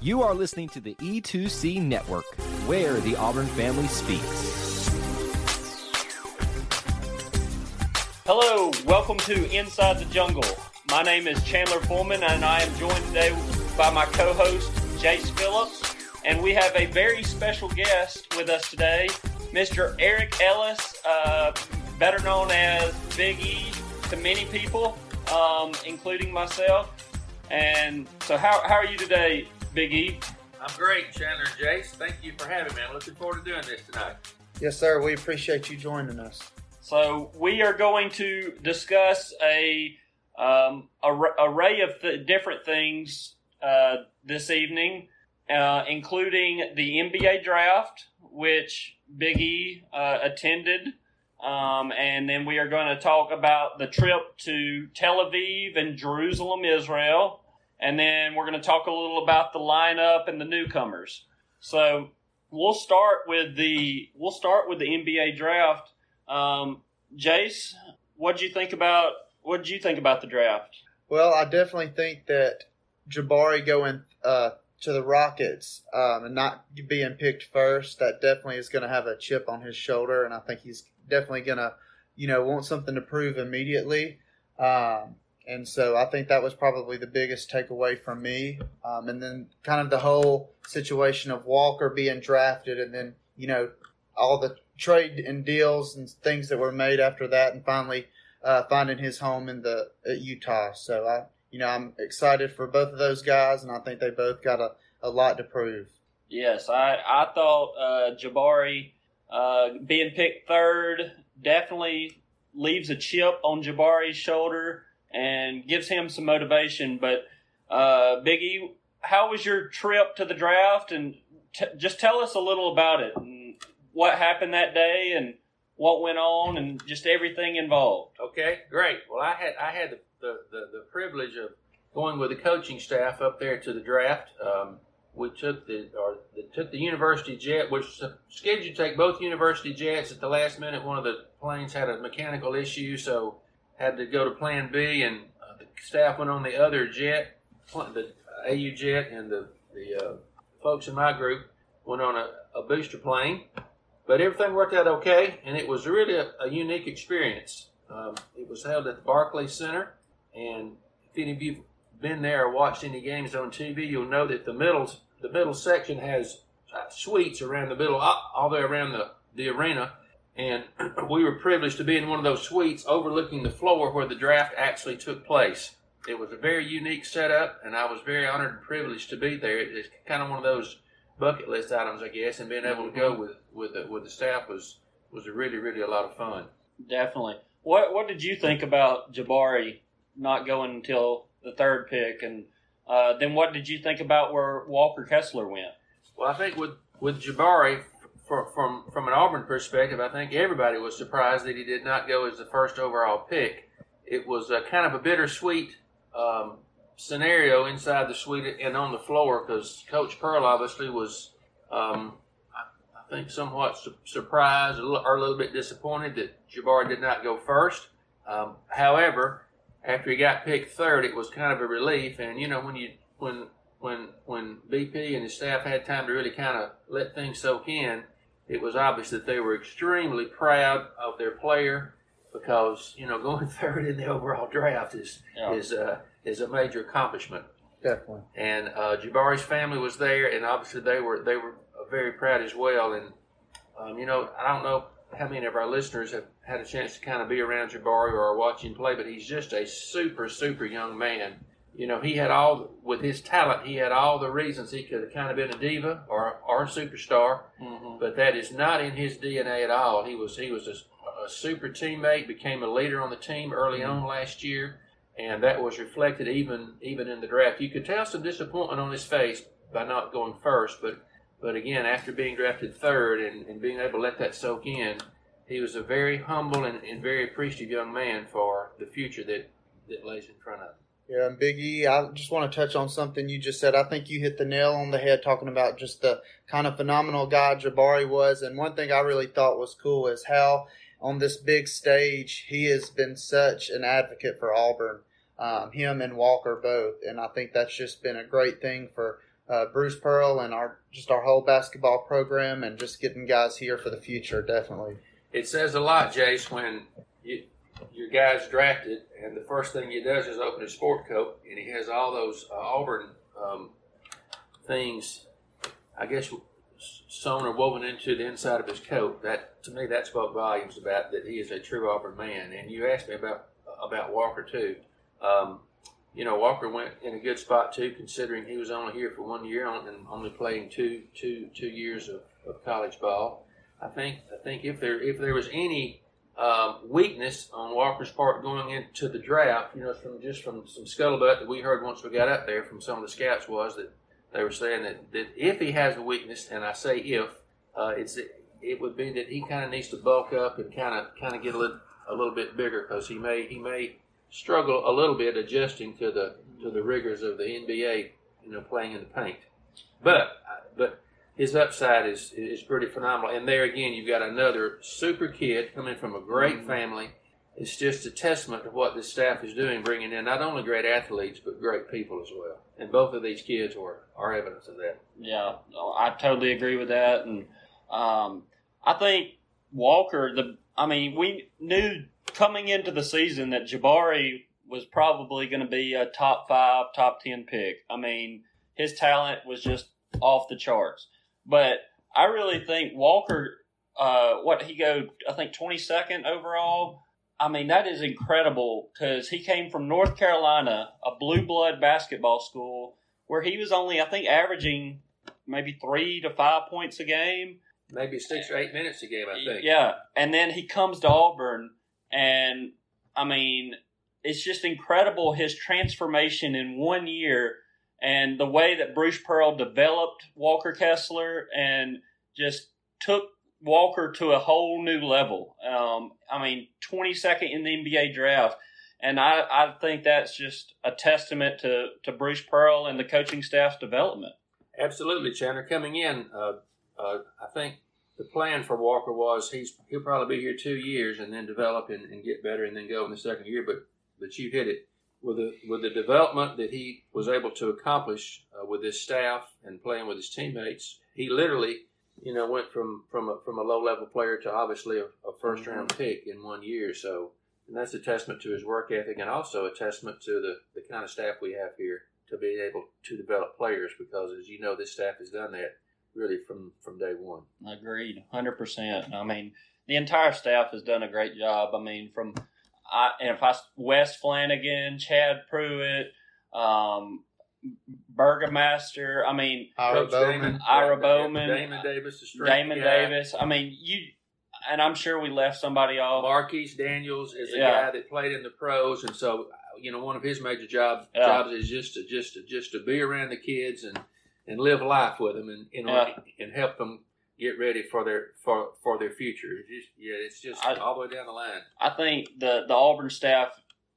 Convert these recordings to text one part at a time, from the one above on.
You are listening to the E2C Network, where the Auburn family speaks. Hello, welcome to Inside the Jungle. My name is Chandler Fullman, and I am joined today by my co host, Jace Phillips. And we have a very special guest with us today, Mr. Eric Ellis, uh, better known as Big E to many people, um, including myself. And so, how, how are you today, Big E? I'm great, Chandler and Jace. Thank you for having me. I'm looking forward to doing this tonight. Yes, sir. We appreciate you joining us. So we are going to discuss a um, ar- array of th- different things uh, this evening, uh, including the NBA draft, which Big E uh, attended. Um, and then we are going to talk about the trip to Tel Aviv and Jerusalem, Israel. And then we're going to talk a little about the lineup and the newcomers. So we'll start with the we'll start with the NBA draft. Um, Jace, what do you think about what did you think about the draft? Well, I definitely think that Jabari going uh, to the Rockets um, and not being picked first, that definitely is going to have a chip on his shoulder, and I think he's definitely going to, you know, want something to prove immediately. Um, and so I think that was probably the biggest takeaway from me. Um, and then kind of the whole situation of Walker being drafted, and then you know all the trade and deals and things that were made after that, and finally uh, finding his home in the Utah. So I, you know, I'm excited for both of those guys, and I think they both got a, a lot to prove. Yes, I I thought uh, Jabari uh, being picked third definitely leaves a chip on Jabari's shoulder and gives him some motivation. But uh, Biggie, how was your trip to the draft? And t- just tell us a little about it and what happened that day and what went on and just everything involved. Okay, great. Well, I had I had the the, the, the privilege of going with the coaching staff up there to the draft. Um, we took the or the, took the university jet, which was scheduled to take both university jets. At the last minute, one of the planes had a mechanical issue, so had to go to Plan B, and uh, the staff went on the other jet, the AU jet, and the the uh, folks in my group went on a, a, booster plane. But everything worked out okay, and it was really a, a unique experience. Um, it was held at the Barclays Center, and if any of you've been there or watched any games on TV, you'll know that the middle the middle section has uh, suites around the middle, all the way around the, the arena and we were privileged to be in one of those suites overlooking the floor where the draft actually took place. It was a very unique setup, and I was very honored and privileged to be there. It's kind of one of those bucket list items, I guess, and being able to go with with the, with the staff was was really really a lot of fun. Definitely. What what did you think about Jabari not going until the third pick, and uh, then what did you think about where Walker Kessler went? Well, I think with with Jabari, for, from from an Auburn perspective, I think everybody was surprised that he did not go as the first overall pick. It was a kind of a bittersweet um, scenario inside the suite and on the floor because Coach Pearl obviously was, um, I, I, think, somewhat su- surprised or a little bit disappointed that Jabari did not go first. Um, however, after he got picked third, it was kind of a relief. And you know, when you when when when BP and his staff had time to really kind of let things soak in, it was obvious that they were extremely proud of their player because you know going third in the overall draft is yeah. is uh, is a major accomplishment. Definitely. And uh, Jabari's family was there, and obviously they were they were very proud as well. And um, you know, I don't know how many of our listeners have had a chance to kind of be around Jabari or watch him play, but he's just a super super young man you know, he had all with his talent. He had all the reasons he could have kind of been a diva or or a superstar, mm-hmm. but that is not in his DNA at all. He was he was a, a, super teammate, became a leader on the team early mm-hmm. on last year, and that was reflected even even in the draft. You could tell some disappointment on his face by not going first, but but again, after being drafted third and, and being able to let that soak in, he was a very humble and, and very appreciative young man for the future that, that lays in front of him. Yeah, and Big E, I just want to touch on something you just said. I think you hit the nail on the head talking about just the kind of phenomenal guy Jabari was. And one thing I really thought was cool is how on this big stage he has been such an advocate for Auburn, um, him and Walker both. And I think that's just been a great thing for uh, Bruce Pearl and our just our whole basketball program and just getting guys here for the future. Definitely, it says a lot, Jace, when you, your guy's drafted and the first thing he does is open his sport coat and he has all those uh, Auburn um, things, I guess, sewn or woven into the inside of his coat. That to me, that spoke volumes about that he is a true Auburn man. And you asked me about about Walker too. Um, you know, Walker went in a good spot too, considering he was only here for one year and only playing two, two, two years of, of college ball. I think I think if there if there was any um, weakness on Walker's part going into the draft, you know, from just from some scuttlebutt that we heard once we got up there from some of the scouts was that they were saying that, that if he has a weakness, and I say if, uh, it's it would be that he kind of needs to bulk up and kind of kind of get a little a little bit bigger because he may he may struggle a little bit adjusting to the to the rigors of the NBA, you know, playing in the paint. But but his upside is is pretty phenomenal. And there again, you've got another super kid coming from a great mm-hmm. family. It's just a testament to what this staff is doing, bringing in not only great athletes but great people as well. And both of these kids are are evidence of that. Yeah, I totally agree with that. And um, I think Walker, the I mean, we knew coming into the season that Jabari was probably going to be a top five, top 10 pick. I mean, his talent was just off the charts. But I really think Walker, uh, what he go, I think 22nd overall. I mean, that is incredible because he came from North Carolina, a blue blood basketball school, where he was only, I think, averaging maybe three to five points a game. Maybe six or eight minutes a game, I think. Yeah. And then he comes to Auburn and I mean, it's just incredible his transformation in one year and the way that Bruce Pearl developed Walker Kessler and just took Walker to a whole new level. Um, I mean, 22nd in the NBA draft. And I, I think that's just a testament to, to Bruce Pearl and the coaching staff's development. Absolutely, Chandler. Coming in, uh, uh, I think the plan for Walker was he's he'll probably be here two years and then develop and, and get better and then go in the second year. But but you hit it with the with the development that he was able to accomplish uh, with his staff and playing with his teammates. He literally, you know, went from from a, from a low level player to obviously a, a first round mm-hmm. pick in one year. So and that's a testament to his work ethic and also a testament to the the kind of staff we have here to be able to develop players because as you know this staff has done that really from from day one. Agreed, hundred percent. I mean, the entire staff has done a great job. I mean, from I, and if I Wes Flanagan, Chad Prewitt, um, Burgomaster. I mean, Ira Bowman, Ira Bowman, Damon Davis, Damon Davis. I mean, you. And I'm sure we left somebody off. Marquis Daniels is a yeah. guy that played in the pros, and so you know one of his major jobs yeah. jobs is just to just to just to be around the kids and and live life with them and you know yeah. and help them get ready for their for for their future. It's just, yeah, it's just I, all the way down the line. I think the the Auburn staff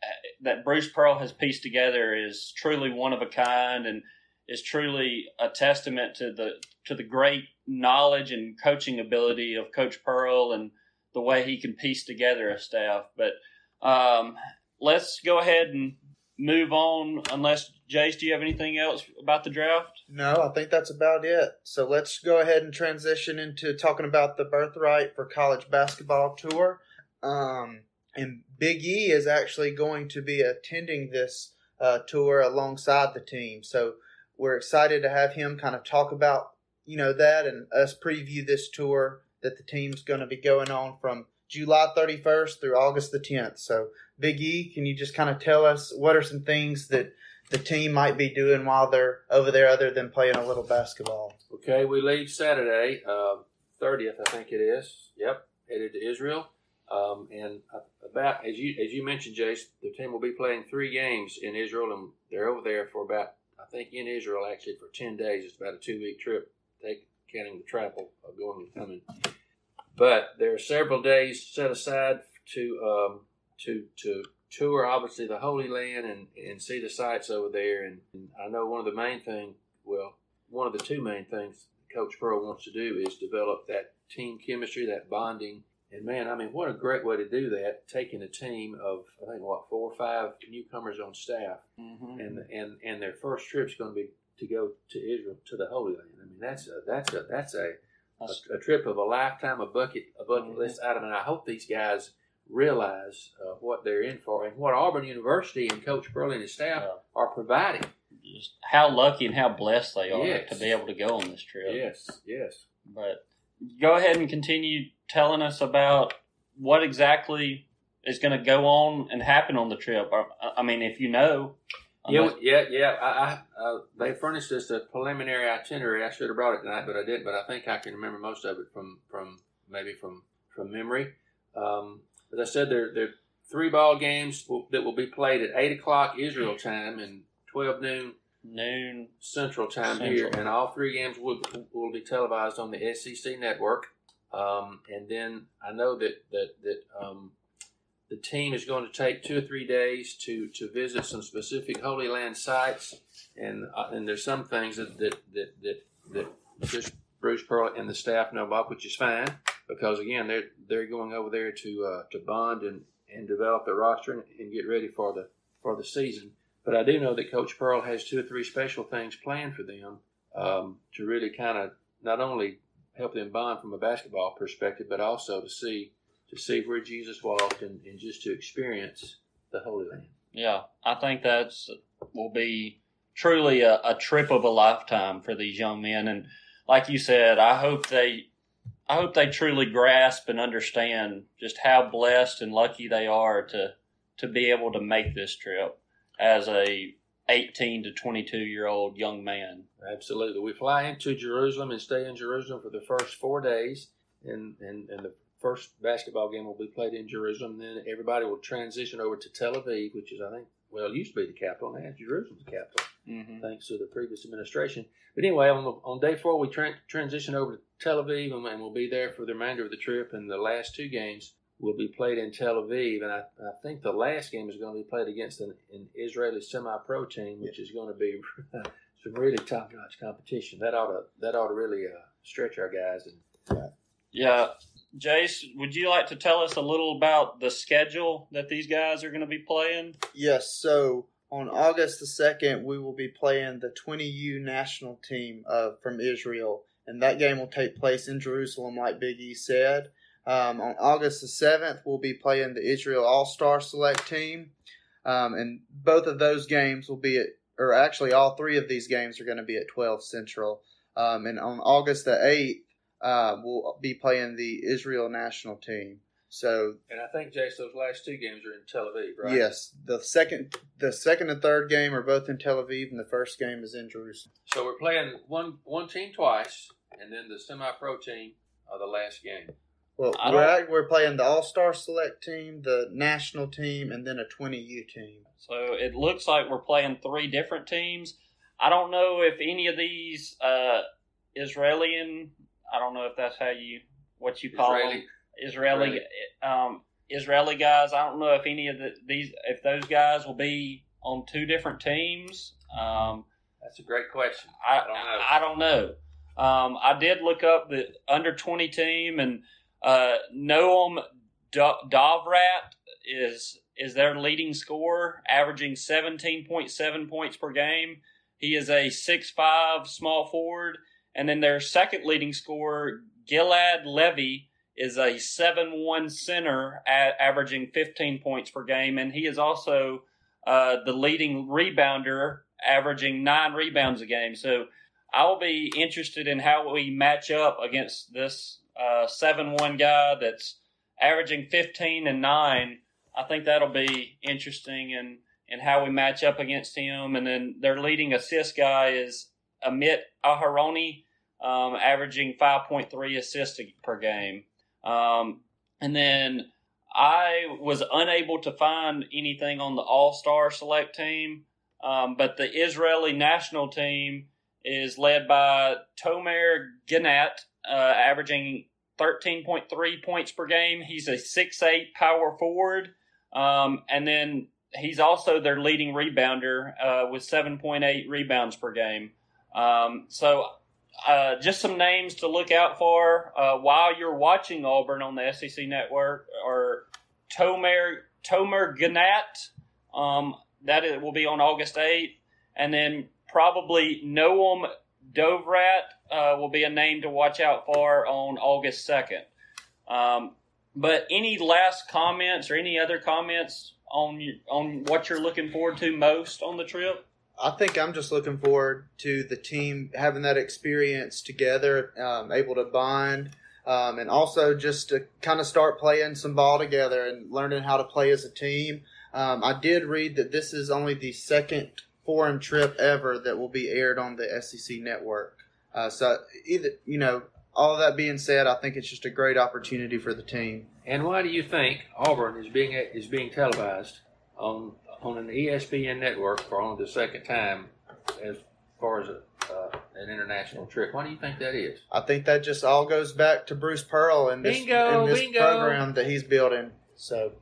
uh, that Bruce Pearl has pieced together is truly one of a kind and is truly a testament to the to the great knowledge and coaching ability of Coach Pearl and the way he can piece together a staff. But um, let's go ahead and move on unless Jace, do you have anything else about the draft? No, I think that's about it. So let's go ahead and transition into talking about the birthright for college basketball tour. Um, and Big E is actually going to be attending this uh, tour alongside the team. So we're excited to have him kind of talk about you know that and us preview this tour that the team's going to be going on from July 31st through August the 10th. So Big E, can you just kind of tell us what are some things that the team might be doing while they're over there other than playing a little basketball? Okay, we leave Saturday, uh, 30th, I think it is. Yep, headed to Israel. Um, and about as you as you mentioned, Jace, the team will be playing three games in Israel, and they're over there for about I think in Israel actually for ten days. It's about a two week trip, take counting the travel of going and coming. But there are several days set aside to um, to to tour obviously the Holy Land and, and see the sights over there. And, and I know one of the main things, well, one of the two main things Coach Pearl wants to do is develop that team chemistry, that bonding. And man, I mean, what a great way to do that! Taking a team of I think what four or five newcomers on staff, Mm-hmm. and and and their first trip's going to be to go to Israel to the Holy Land. I mean, that's a that's a that's a a, a trip of a lifetime, a bucket a bucket list item. And I hope these guys realize uh, what they're in for and what Auburn University and Coach Burley and his staff are providing. Just how lucky and how blessed they are Yes. to be able to go on this trip. Yes, yes. But go ahead and continue telling us about what exactly is going to go on and happen on the trip. Or, I mean, if you know. Yeah, yeah, yeah. I, I uh, they furnished us a preliminary itinerary. I should have brought it tonight, but I didn't. But I think I can remember most of it from from maybe from from memory. Um, as I said, there there are three ball games will, that will be played at eight o'clock Israel time and twelve noon noon. Central Time Central. here, and all three games will will be televised on the SEC network. Um, and then I know that that that um, the team is going to take two or three days to to visit some specific Holy Land sites, and uh, and there's some things that that that that, that just Bruce Pearl and the staff know about, which is fine because again they're they're going over there to uh, to bond and and develop the roster and, and get ready for the for the season. But I do know that Coach Pearl has two or three special things planned for them um, to really kind of not only help them bond from a basketball perspective, but also to see to see where Jesus walked and, and just to experience the Holy Land. Yeah, I think that's will be truly a, a trip of a lifetime for these young men. And like you said, I hope they, I hope they truly grasp and understand just how blessed and lucky they are to to be able to make this trip as a 18 to 22 year old young man. Absolutely. We fly into Jerusalem and stay in Jerusalem for the first four days, and, and, and the first basketball game will be played in Jerusalem. Then everybody will transition over to Tel Aviv, which is, I think, well, it used to be the capital, now Jerusalem's the capital, Mm-hmm. thanks to the previous administration. But anyway, on, the, on day four, we tra- transition over to Tel Aviv, and, and we'll be there for the remainder of the trip. And the last two games will be played in Tel Aviv, and I, I think the last game is going to be played against an, an Israeli semi-pro team, which is going to be some really top-notch competition. That ought to that ought to really uh, stretch our guys. And Yeah. Jace, would you like to tell us a little about the schedule that these guys are going to be playing? Yes, so on August the 2nd, we will be playing the 20U national team uh, from Israel, and that game will take place in Jerusalem, like Big E said. Um, on August the 7th, we'll be playing the Israel All Star Select team, um, and both of those games will be at, or actually, all three of these games are going to be at 12 Central. Um, and on August the 8th, uh, we'll be playing the Israel national team. So and I think Jace, those last two games are in Tel Aviv, right? Yes, the second, the second and third game are both in Tel Aviv, and the first game is in Jerusalem. So we're playing one one team twice, and then the semi-pro team are the last game. Well, I we're at, we're playing the All Star Select team, the national team, and then a twenty U team. So it looks like we're playing three different teams. I don't know if any of these uh, Israeli, I don't know if that's how you what you call Israeli. them, Israeli, um, Israeli guys. I don't know if any of the, these if those guys will be on two different teams. Um, That's a great question. I, I don't know. I don't know. Um, I did look up the under twenty team, and uh, Noam Do- Dovrat is is their leading scorer, averaging seventeen point seven points per game. He is a six five small forward, and then their second leading scorer, Gilad Levy, is a seven one center, a- averaging fifteen points per game, and he is also uh, the leading rebounder, averaging nine rebounds a game. So I'll be interested in how we match up against this uh, seven one guy that's averaging fifteen and nine. I think that'll be interesting and and how we match up against him. And then their leading assist guy is Amit Aharoni, um, averaging five point three assists per game. Um, and then I was unable to find anything on the All Star Select team, um, but the Israeli national team is led by Tomer Ginat, uh, averaging 13.3 points per game. He's a 6'8 power forward. Um, and then he's also their leading rebounder uh, with 7.8 rebounds per game. Um, so uh, just some names to look out for uh, while you're watching Auburn on the SEC network or Tomer Tomer Ginat. Um, will be on August 8th. And then probably Noam Dovrat uh, will be a name to watch out for on August 2nd. Um, but any last comments or any other comments on on what you're looking forward to most on the trip? I think I'm just looking forward to the team having that experience together, um, able to bond, um, and also just to kind of start playing some ball together and learning how to play as a team. Um, I did read that this is only the second foreign trip ever that will be aired on the SEC network. Uh, so either you know, all that being said, I think it's just a great opportunity for the team. And why do you think Auburn is being is being televised on on an ESPN network for only the second time as far as a, uh, an international trip? Why do you think that is? I think that just all goes back to Bruce Pearl and this, Bingo, and this bingo. program that he's building. So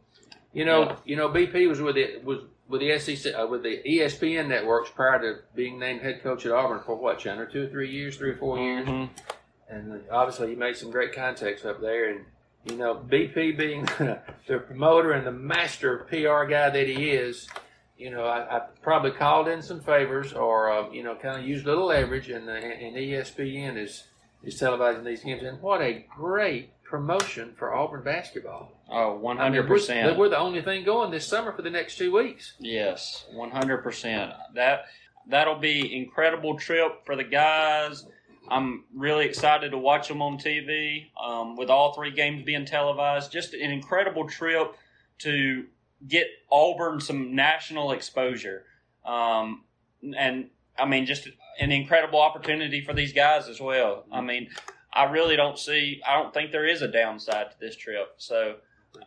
You know, Yeah. you know, BP was with the was with the SEC uh, with the ESPN networks prior to being named head coach at Auburn for what, Chandler, two or three years, three or 4 years, Mhm. and obviously he made some great contacts up there. And you know, BP being the promoter and the master PR guy that he is, you know, I, I probably called in some favors or uh, you know, kind of used a little leverage, and the, and ESPN is is televising these games. And what a great promotion for Auburn basketball! Oh, I mean, 100%. We're, we're the only thing going this summer for the next two weeks. Yes, one hundred percent. That that'll be incredible trip for the guys. I'm really excited to watch them on TV. Um, with all three games being televised, just an incredible trip to get Auburn some national exposure. Um, and I mean, just an incredible opportunity for these guys as well. I mean, I really don't see. I don't think there is a downside to this trip. So.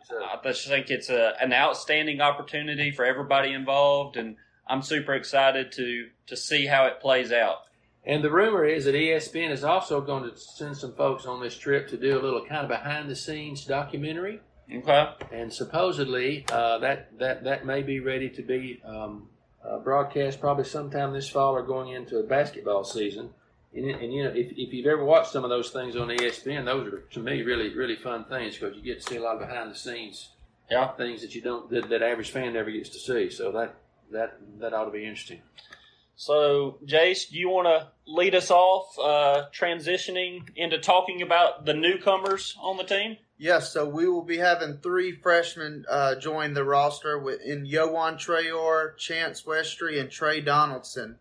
I just think it's a, an outstanding opportunity for everybody involved, and I'm super excited to to see how it plays out. And the rumor is that ESPN is also going to send some folks on this trip to do a little kind of behind the scenes documentary. Okay. And supposedly uh, that, that, that may be ready to be um, uh, broadcast probably sometime this fall or going into a basketball season. And, and you know, if, if you've ever watched some of those things on ESPN, those are to me really really fun things because you get to see a lot of behind the scenes Yeah. things that you don't that, that average fan never gets to see. So that that that ought to be interesting. So, Jace, do you want to lead us off, uh, transitioning into talking about the newcomers on the team? Yes, so we will be having three freshmen uh, join the roster with, in Yohan Traore, Chance Westry, and Tre Donaldson.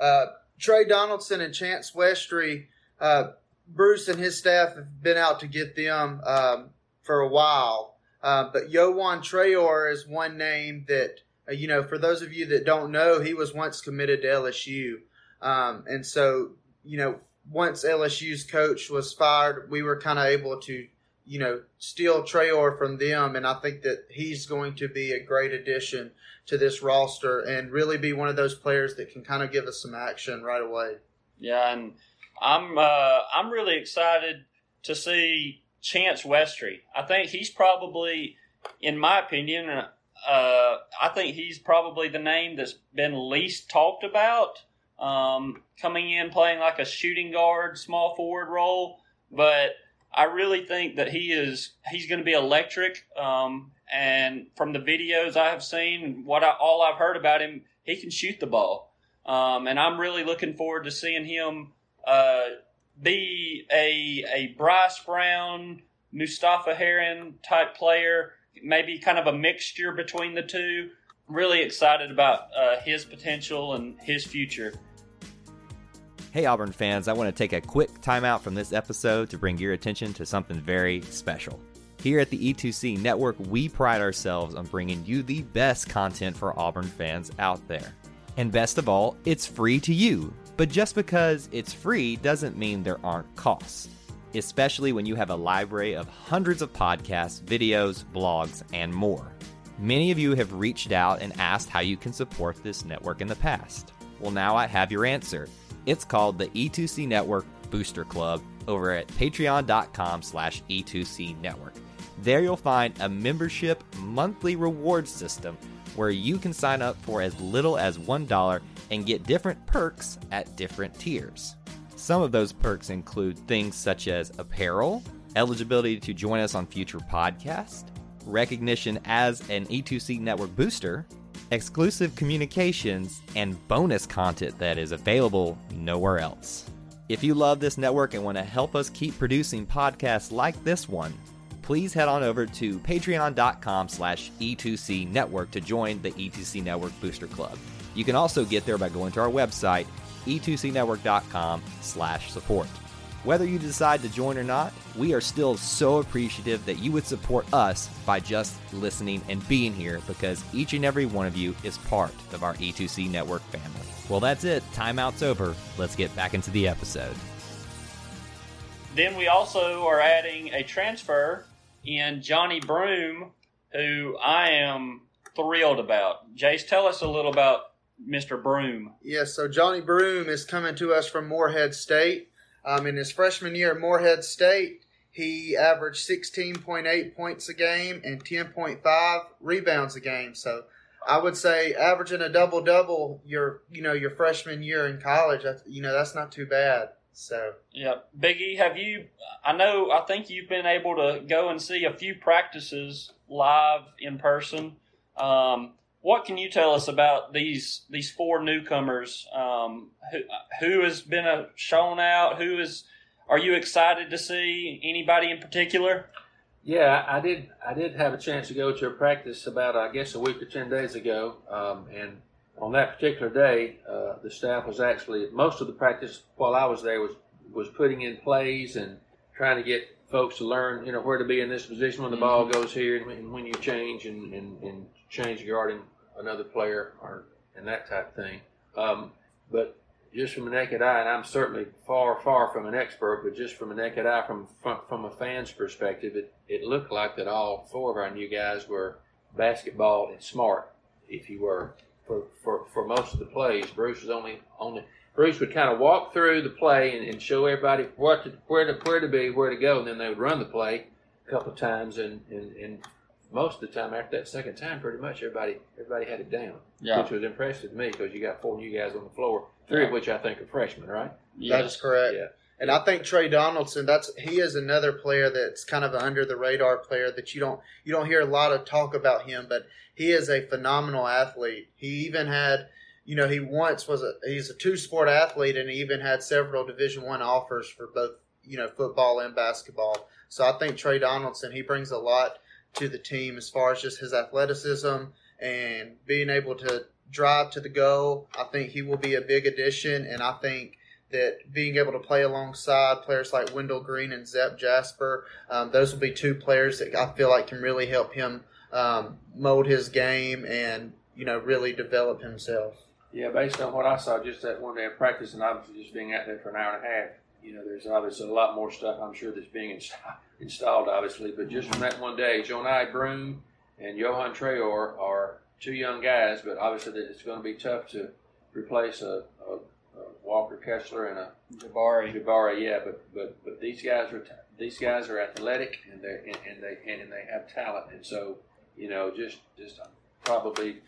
Uh, Tre Donaldson and Chance Westry, uh, Bruce and his staff have been out to get them um, for a while. Uh, but Yohan Traore is one name that, you know, for those of you that don't know, he was once committed to LSU. Um, and so, you know, once LSU's coach was fired, we were kind of able to you know, steal Traore from them, and I think that he's going to be a great addition to this roster and really be one of those players that can kind of give us some action right away. Yeah, and I'm uh, I'm really excited to see Chance Westry. I think he's probably, in my opinion, uh, I think he's probably the name that's been least talked about. Um, coming in playing like a shooting guard, small forward role, but I really think that he is he's going to be electric. Um, and from the videos I have seen, what I, all I've heard about him, he can shoot the ball. Um, and I'm really looking forward to seeing him uh, be a a Bryce Brown, Mustapha Heron type player, maybe kind of a mixture between the two. Really excited about uh, his potential and his future. Hey, Auburn fans, I want to take a quick timeout from this episode to bring your attention to something very special. Here at the E2C Network, we pride ourselves on bringing you the best content for Auburn fans out there. And best of all, it's free to you. But just because it's free doesn't mean there aren't costs. Especially when you have a library of hundreds of podcasts, videos, blogs, and more. Many of you have reached out and asked how you can support this network in the past. Well, now I have your answer. It's called the E2C Network Booster Club over at patreon.com slash E2C Network. There you'll find a membership monthly reward system where you can sign up for as little as $1 and get different perks at different tiers. Some of those perks include things such as apparel, eligibility to join us on future podcasts, recognition as an E2C network booster, exclusive communications, and bonus content that is available nowhere else. If you love this network and want to help us keep producing podcasts like this one, please head on over to patreon.com slash E2C network to join the E2C Network Booster Club. You can also get there by going to our website, e2cnetwork.com slash support. Whether you decide to join or not, we are still so appreciative that you would support us by just listening and being here because each and every one of you is part of our E2C network family. Well, that's it. Timeout's over. Let's get back into the episode. Then we also are adding a transfer in Johni Broome, who I am thrilled about. Jace, tell us a little about Mr. Broome. Yes, so Johni Broome is coming to us from Morehead State. Um, in his freshman year at Morehead State, he averaged 16.8 points a game and 10.5 rebounds a game. So I would say averaging a double double your you know your freshman year in college, that's, you know that's not too bad. So yeah, Biggie, have you? I know. I think you've been able to go and see a few practices live in person. Um, what can you tell us about these these four newcomers? Um, who who has been a, shown out? Who is? Are you excited to see anybody in particular? Yeah, I did. I did have a chance to go to a practice about, I guess, a week or ten days ago, um, and on that particular day, uh, the staff was actually most of the practice while I was there was was putting in plays and trying to get folks to learn, you know, where to be in this position when the ball Mm-hmm. goes here and when, when you change and, and, and change guarding another player or and that type thing. Um, but just from a naked eye, and I'm certainly far, far from an expert, but just from a naked eye, from from, from a fan's perspective, it, it looked like that all four of our new guys were basketball and smart, if you were, for, for, for most of the plays. Bruce was only only Bruce would kind of walk through the play and, and show everybody what to, where to where to be, where to go, and then they would run the play a couple of times, and, and, and most of the time after that second time, pretty much everybody everybody had it down, yeah. which was impressive to me because you got four new guys on the floor, three of which I think are freshmen, right? that is correct. Yeah. And I think Tre Donaldson, that's he is another player that's kind of an under the radar player that you don't you don't hear a lot of talk about him, but he is a phenomenal athlete. He even had, you know, he once was a he's a two sport athlete and he even had several Division One offers for both you know football and basketball. So I think Tre Donaldson he brings a lot to the team as far as just his athleticism and being able to drive to the goal. I think he will be a big addition, and I think that being able to play alongside players like Wendell Green and Zep Jasper, um, those will be two players that I feel like can really help him um, mold his game and you know really develop himself. Yeah, based on what I saw just that one day of practice, and obviously just being out there for an hour and a half, you know, there's obviously a lot more stuff I'm sure that's being inst- installed, obviously. But just from that one day, Johni Broome and Yohan Traore are two young guys, but obviously that it's going to be tough to replace a, a, a Walker Kessler and a Jabari. Jabari. Yeah, but but but these guys are these guys are athletic and they and, and they and, they have talent, and so you know just just probably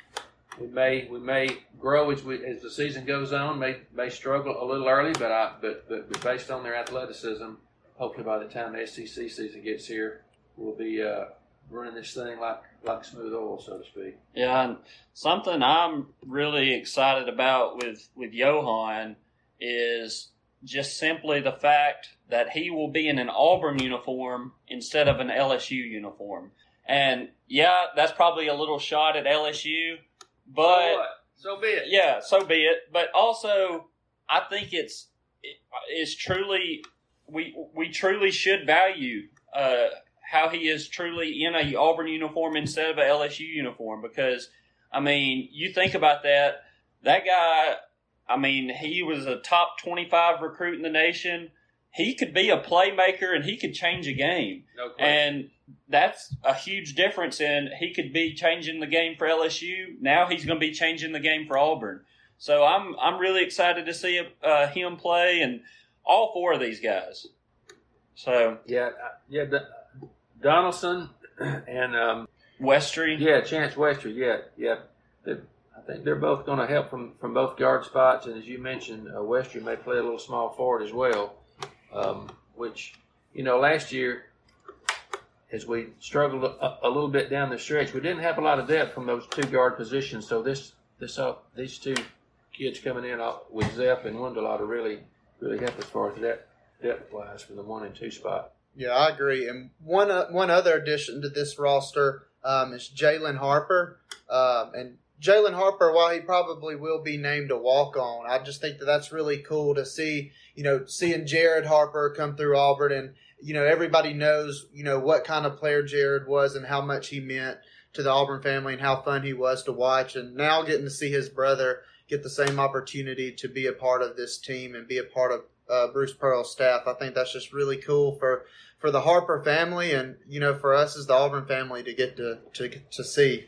we may we may grow as we as the season goes on. May may struggle a little early, but I but but, but based on their athleticism, hopefully by the time the SEC season gets here, we'll be uh, running this thing like like smooth oil, so to speak. Yeah, and something I'm really excited about with with Yohan is just simply the fact that he will be in an Auburn uniform instead of an LSU uniform. And yeah, that's probably a little shot at LSU, but so be it. yeah, so be it. But also, I think it's it's truly we we truly should value uh, how he is truly in a Auburn uniform instead of a LSU uniform because I mean, you think about that. That guy, I mean, he was a top twenty-five recruit in the nation. he could be a playmaker and he could change a game. No question. And that's a huge difference in he could be changing the game for LSU. Now he's going to be changing the game for Auburn. So I'm I'm really excited to see uh, him play and all four of these guys. So yeah, uh, yeah, Donaldson and um, Westry, yeah, Chance Westry, yeah, yeah. I think they're both going to help from, from both guard spots, and as you mentioned, uh, Westry may play a little small forward as well, um, which you know last year as we struggled a, a little bit down the stretch, we didn't have a lot of depth from those two guard positions. So this this uh, these two kids coming in uh, with Zep and Wendell to really really help as far as depth depth wise for the one and two spot. Yeah, I agree. And one uh, one other addition to this roster um, is Jalen Harper. Um, and Jalen Harper, while he probably will be named a walk on, I just think that that's really cool to see. You know, seeing Jared Harper come through Auburn, and you know everybody knows you know what kind of player Jared was and how much he meant to the Auburn family and how fun he was to watch. And now getting to see his brother get the same opportunity to be a part of this team and be a part of uh, Bruce Pearl's staff, I think that's just really cool for for the Harper family and you know for us as the Auburn family to get to to to see.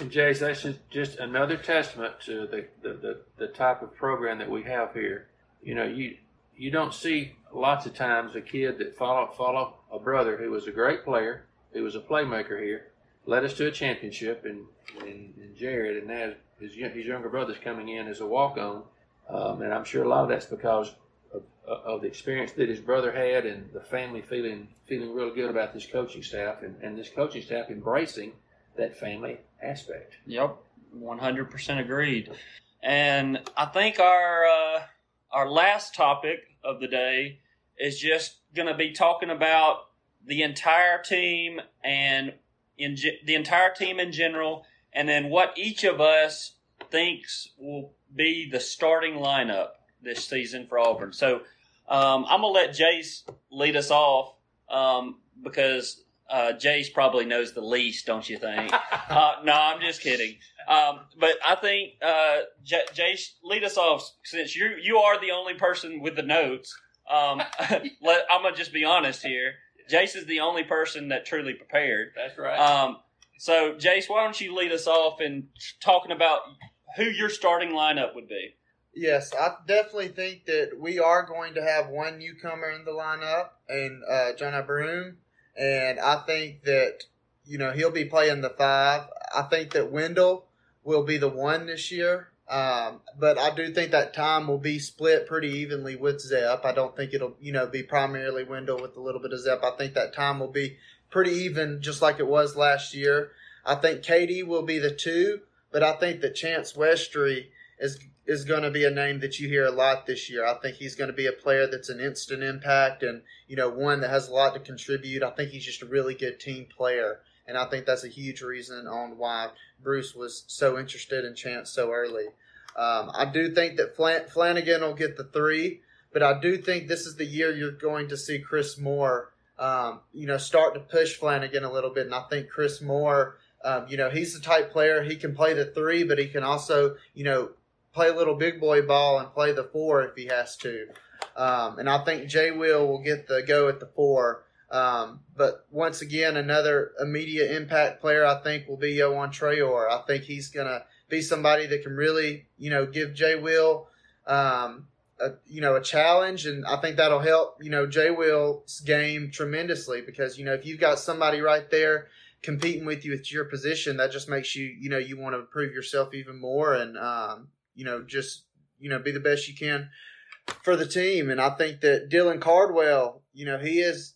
And Jace, that's just, another testament to the, the, the, the type of program that we have here. You know, you you don't see lots of times a kid that follow follow a brother who was a great player, who was a playmaker here, led us to a championship, and and, and Jared, and now his his younger brother's coming in as a walk on, um, and I'm sure a lot of that's because of, of the experience that his brother had, and the family feeling feeling real good about this coaching staff, and, and this coaching staff embracing that family aspect. Yep, one hundred percent agreed. And I think our uh, our last topic of the day is just going to be talking about the entire team and in ge- the entire team in general, and then what each of us thinks will be the starting lineup this season for Auburn. So um, I'm gonna let Jace lead us off um, because uh, Jace probably knows the least, don't you think? uh, no, I'm just kidding. Um, but I think uh, J- Jace, lead us off since you you are the only person with the notes. Um, let, I'm gonna just be honest here. Jace is the only person that truly prepared. That's right. Um, so, Jace, why don't you lead us off in talking about who your starting lineup would be? Yes, I definitely think that we are going to have one newcomer in the lineup, and uh, Johni Broome, and I think that you know he'll be playing the five. I think that Wendell will be the one this year, um, but I do think that time will be split pretty evenly with Zep. I don't think it'll you know be primarily Wendell with a little bit of Zep. I think that time will be pretty even, just like it was last year. I think KD will be the two, but I think that Chance Westry is is going to be a name that you hear a lot this year. I think he's going to be a player that's an instant impact and, you know, one that has a lot to contribute. I think he's just a really good team player. And I think that's a huge reason on why Bruce was so interested in Chance so early. Um, I do think that Flan- Flanagan will get the three, but I do think this is the year you're going to see Chris Moore, um, you know, start to push Flanagan a little bit. And I think Chris Moore, um, you know, he's the type player he can play the three, but he can also, you know, play a little big boy ball and play the four if he has to. Um, and I think Jay Will will get the go at the four. Um, but once again, another immediate impact player I think will be Yohan Traore. I think he's going to be somebody that can really, you know, give Jay Will, um, a, you know, a challenge. And I think that'll help, you know, Jay Will's game tremendously because, you know, if you've got somebody right there competing with you at your position, that just makes you, you know, you want to improve yourself even more. And, um, you know, just you know, be the best you can for the team. And I think that Dylan Cardwell, you know, he is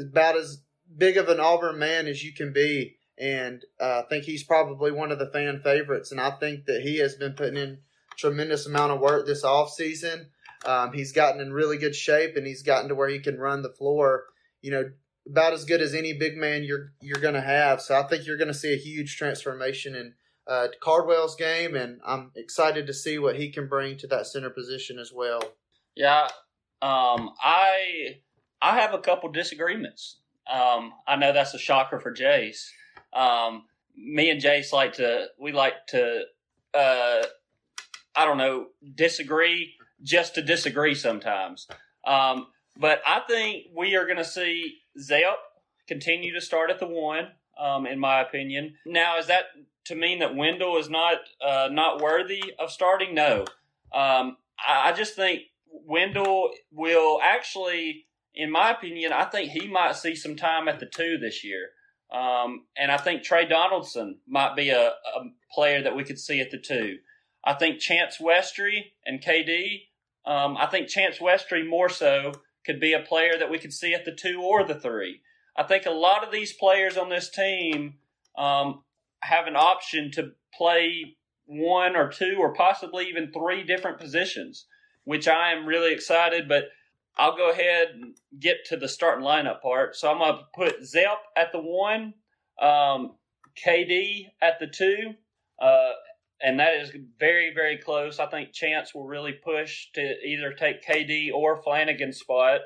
about as big of an Auburn man as you can be. And uh, I think he's probably one of the fan favorites. And I think that he has been putting in tremendous amount of work this off season. Um, he's gotten in really good shape, and he's gotten to where he can run the floor. You know, about as good as any big man you're you're to have. So I think you're to see a huge transformation in uh, Cardwell's game, and I'm excited to see what he can bring to that center position as well. Yeah, um, I I have a couple disagreements. Um, I know that's a shocker for Jace. Um, me and Jace like to we like to uh, I don't know disagree just to disagree sometimes. Um, but I think we are going to see Zep continue to start at the one. Um, in my opinion. Now, is that to mean that Wendell is not uh, not worthy of starting? No. Um, I, just think Wendell will actually, in my opinion, I think he might see some time at the two this year. Um, and I think Tre Donaldson might be a, a, player that we could see at the two. I think Chance Westry and KD, um, I think Chance Westry more so could be a player that we could see at the two or the three. I think a lot of these players on this team um, have an option to play one or two or possibly even three different positions, which I am really excited. But I'll go ahead and get to the starting lineup part. So I'm going to put Zep at the one, um, KD at the two, uh, and that is very, very close. I think Chance will really push to either take KD or Flanigan's spot.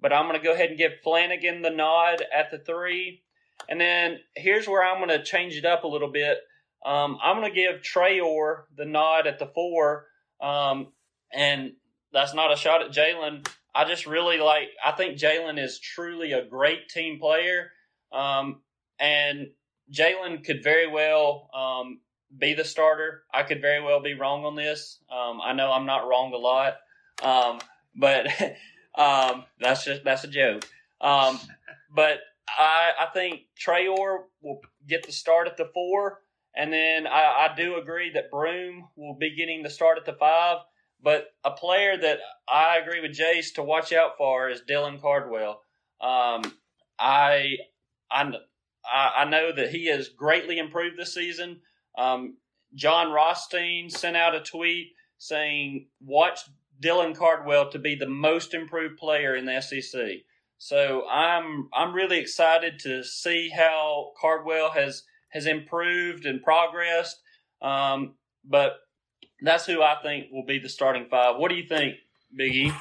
But I'm going to go ahead and give Flanigan the nod at the three. And then here's where I'm going to change it up a little bit. Um, I'm going to give Traore the nod at the four. Um, and that's not a shot at Jaylin. I just really like, I think Jaylin is truly a great team player. Um, and Jaylin could very well um, be the starter. I could very well be wrong on this. Um, I know I'm not wrong a lot. Um, but that's just that's a joke. But I I think Traore will get the start at the four, and then I, I do agree that Broome will be getting the start at the five. But a player that I agree with Jace to watch out for is Dylan Cardwell. Um, I I I know that he has greatly improved this season. Um, Jon Rothstein sent out a tweet saying, "Watch Dylan Cardwell to be the most improved player in the SEC. So I'm I'm really excited to see how Cardwell has has improved and progressed. Um, but that's who I think will be the starting five. What do you think, Biggie?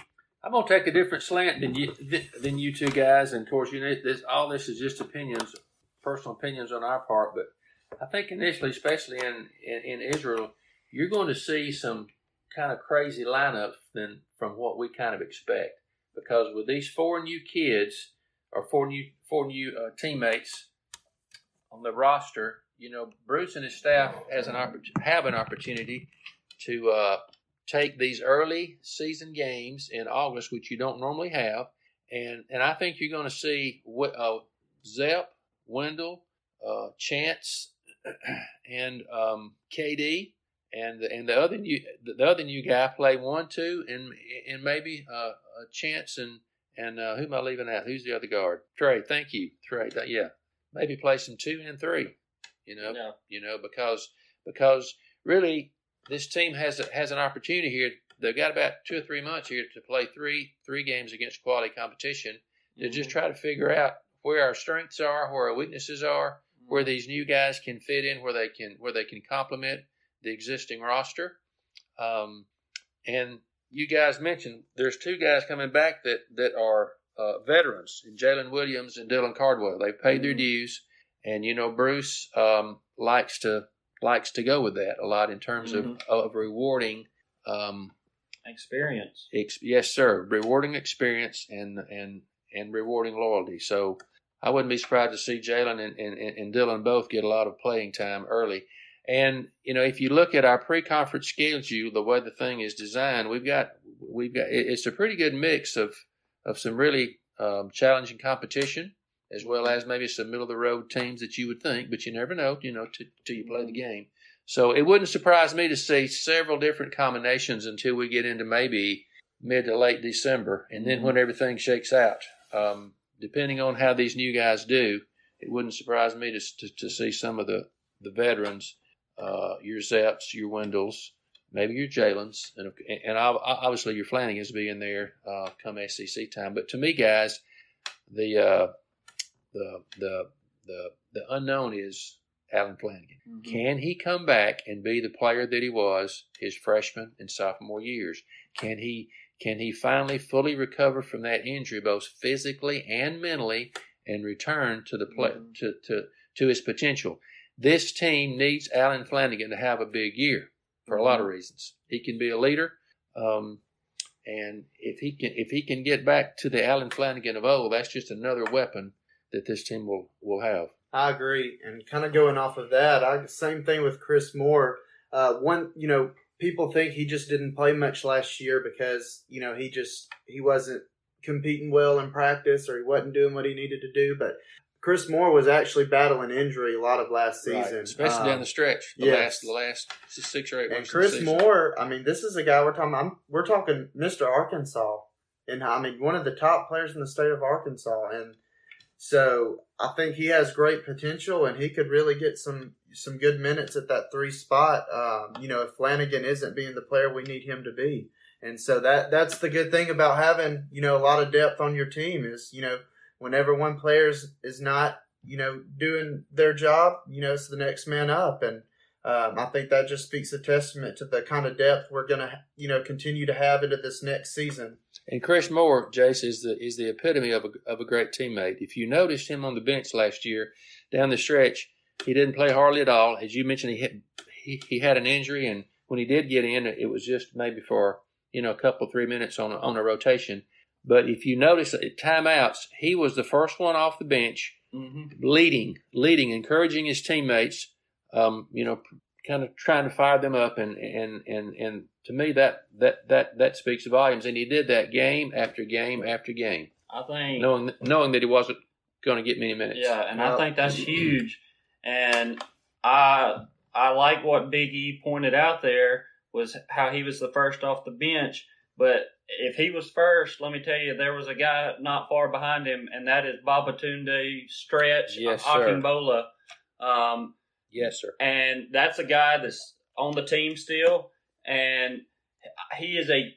I'm gonna take a different slant than you than you two guys, and of course, you know, this all this is just opinions, personal opinions on our part. But I think initially, especially in in, in Israel, you're going to see some kind of crazy lineups than from what we kind of expect. Because with these four new kids or four new four new uh, teammates on the roster, you know, Bruce and his staff has an oppor- have an opportunity to uh, take these early season games in August, which you don't normally have, and and I think you're going to see uh, Zep, Wendell, uh, Chance, and um, KD and the, and the other new the other new guy play one two and and maybe uh, a chance and and uh, who am I leaving out? Who's the other guard? Tre. Thank you, Tre. Yeah, maybe play some two and three. You know, no. you know because because really this team has a, has an opportunity here. They've got about two or three months here to play three three games against quality competition to mm-hmm. just try to figure out where our strengths are, where our weaknesses are, mm-hmm. where these new guys can fit in, where they can where they can complement the existing roster. Um, and you guys mentioned there's two guys coming back that that are uh, veterans, Jaylin Williams and Dylan Cardwell. They've paid their mm-hmm. dues, and you know Bruce um, likes to likes to go with that a lot in terms mm-hmm. of of rewarding um, experience. Ex- yes, sir, rewarding experience and and and rewarding loyalty. So I wouldn't be surprised to see Jalen and, and, and Dylan both get a lot of playing time early. And you know, if you look at our pre-conference schedule, the way the thing is designed, we've got we've got it's a pretty good mix of of some really um, challenging competition, as well as maybe some middle of the road teams that you would think, but you never know, you know, till you play the game. So it wouldn't surprise me to see several different combinations until we get into maybe mid to late December, and then when everything shakes out, um, depending on how these new guys do, it wouldn't surprise me to, to, to see some of the the veterans uh, your Zeps, your Wendells, maybe your Jaylin's, and, and obviously your Flanigan's being there uh, come SEC time. But to me, guys, the uh, the the the the unknown is Allen Flanigan. Mm-hmm. Can he come back and be the player that he was his freshman and sophomore years? Can he can he finally fully recover from that injury, both physically and mentally, and return to the play, mm-hmm. to, to to his potential? This team needs Allen Flanigan to have a big year for a lot of mm-hmm. reasons. He can be a leader. Um, And if he can if he can get back to the Allen Flanigan of old, that's just another weapon that this team will will have. I agree, and kind of going off of that, I same thing with Chris Moore. Uh, one, you know, people think he just didn't play much last year because you know he just he wasn't competing well in practice or he wasn't doing what he needed to do. But Chris Moore was actually battling injury a lot of last season, right. especially um, down the stretch. The yes. last, the last six or eight. And Chris Moore, I mean, this is a guy we're talking. I'm, we're talking Mr. Arkansas, and I mean one of the top players in the state of Arkansas, and so I think he has great potential, and he could really get some some good minutes at that three spot. Um, you know, if Flanigan isn't being the player we need him to be, and so that that's the good thing about having you know a lot of depth on your team is you know whenever one player is, is not you know doing their job, you know it's the next man up, and um, I think that just speaks a testament to the kind of depth we're going to you know continue to have into this next season. And Chris Moore, Jace, is the is the epitome of a of a great teammate. If you noticed him on the bench last year down the stretch, he didn't play hardly at all. As you mentioned, he he, he had an injury, and when he did get in, it was just maybe for you know a couple three minutes on a, on a rotation. But if you notice at timeouts, he was the first one off the bench, mm-hmm. leading, leading, encouraging his teammates. Um, you know, kind of trying to fire them up, and and and and to me that that that that speaks volumes. And he did that game after game after game. I think knowing knowing that he wasn't going to get many minutes. Yeah, and well, I think that's huge. And I I like what Big E pointed out there was how he was the first off the bench. But if he was first, let me tell you, there was a guy not far behind him, and that is Babatunde Stretch yes, Akingbola. Um, yes, sir. And that's a guy that's on the team still, and he is a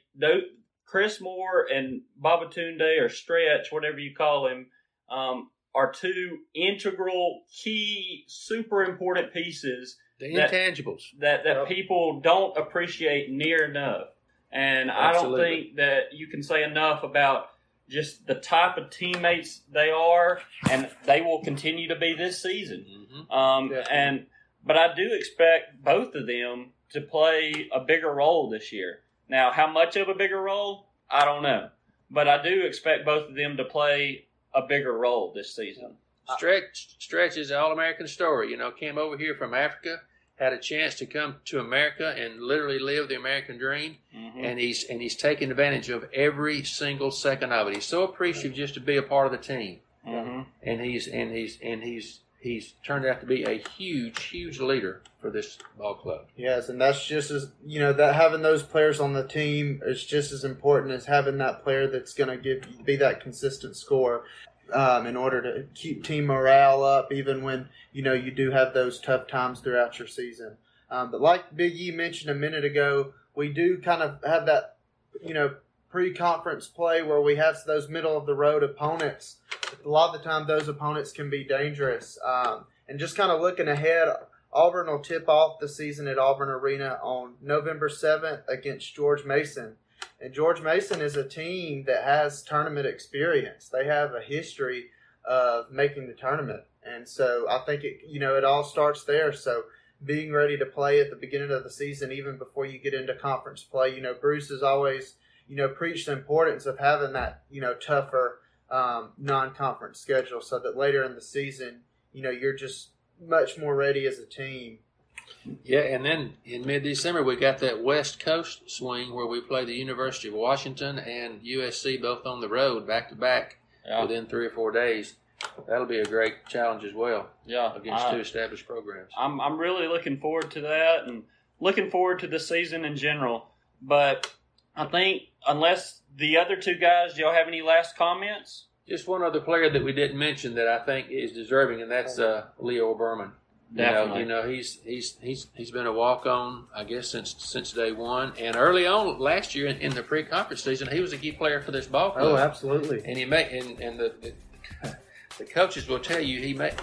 Chris Moore and Babatunde or Stretch, whatever you call him, um, are two integral, key, super important pieces. The intangibles that that, that people don't appreciate near enough. And Absolutely. I don't think that you can say enough about just the type of teammates they are, and they will continue to be this season. Mm-hmm. Um, and but I do expect both of them to play a bigger role this year. Now, how much of a bigger role, I don't know, but I do expect both of them to play a bigger role this season. Stretch Stretch is an All American story. You know, came over here from Africa, had a chance to come to America and literally live the American dream, mm-hmm. and he's and he's taking advantage of every single second of it. He's so appreciative just to be a part of the team, mm-hmm. and he's and he's and he's he's turned out to be a huge, huge leader for this ball club. Yes, and that's just as you know that having those players on the team is just as important as having that player that's going to give be that consistent score. Um, in order to keep team morale up, even when you know you do have those tough times throughout your season. Um, but like Big E mentioned a minute ago, we do kind of have that you know pre-conference play where we have those middle of the road opponents. A lot of the time, those opponents can be dangerous. Um, and just kind of looking ahead, Auburn will tip off the season at Auburn Arena on November 7th against George Mason. And George Mason is a team that has tournament experience. They have a history of making the tournament. And so I think it, you know, it all starts there. So being ready to play at the beginning of the season, even before you get into conference play, you know, Bruce has always you know, preached the importance of having that, you know, tougher um, non-conference schedule so that later in the season, you know, you're just much more ready as a team. Yeah, and then in mid-December we got that West Coast swing where we play the University of Washington and USC both on the road back to back within three or four days. That'll be a great challenge as well. Yeah, against I, two established programs. I'm I'm really looking forward to that and looking forward to the season in general. But I think unless the other two guys, do y'all have any last comments? Just one other player that we didn't mention that I think is deserving, and that's uh, Lior Berman. Definitely. You know, you know, he's he's he's he's been a walk on, I guess, since since day one. And early on last year in, in the pre conference season, he was a key player for this ball club. Oh, absolutely. And he may and, and the, the, the coaches will tell you he may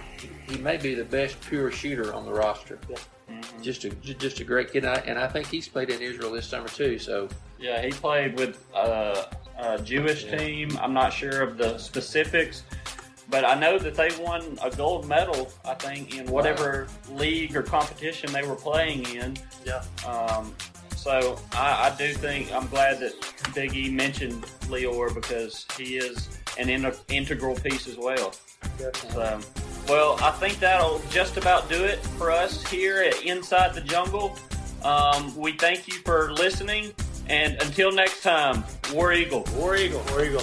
he may be the best pure shooter on the roster. Yeah. Mm-hmm. Just a just a great kid, and I, and I, think he's played in Israel this summer too. So yeah, he played with uh, a Jewish yeah. team. I'm not sure of the specifics, but I know that they won a gold medal. I think in whatever wow. league or competition they were playing in. Yeah. Um, so I, I, do think I'm glad that Big E mentioned Lior because he is an in, integral piece as well. So, well, I think that'll just about do it for us here at Inside the Jungle. Um, we thank you for listening, and until next time, War Eagle. War Eagle. War Eagle.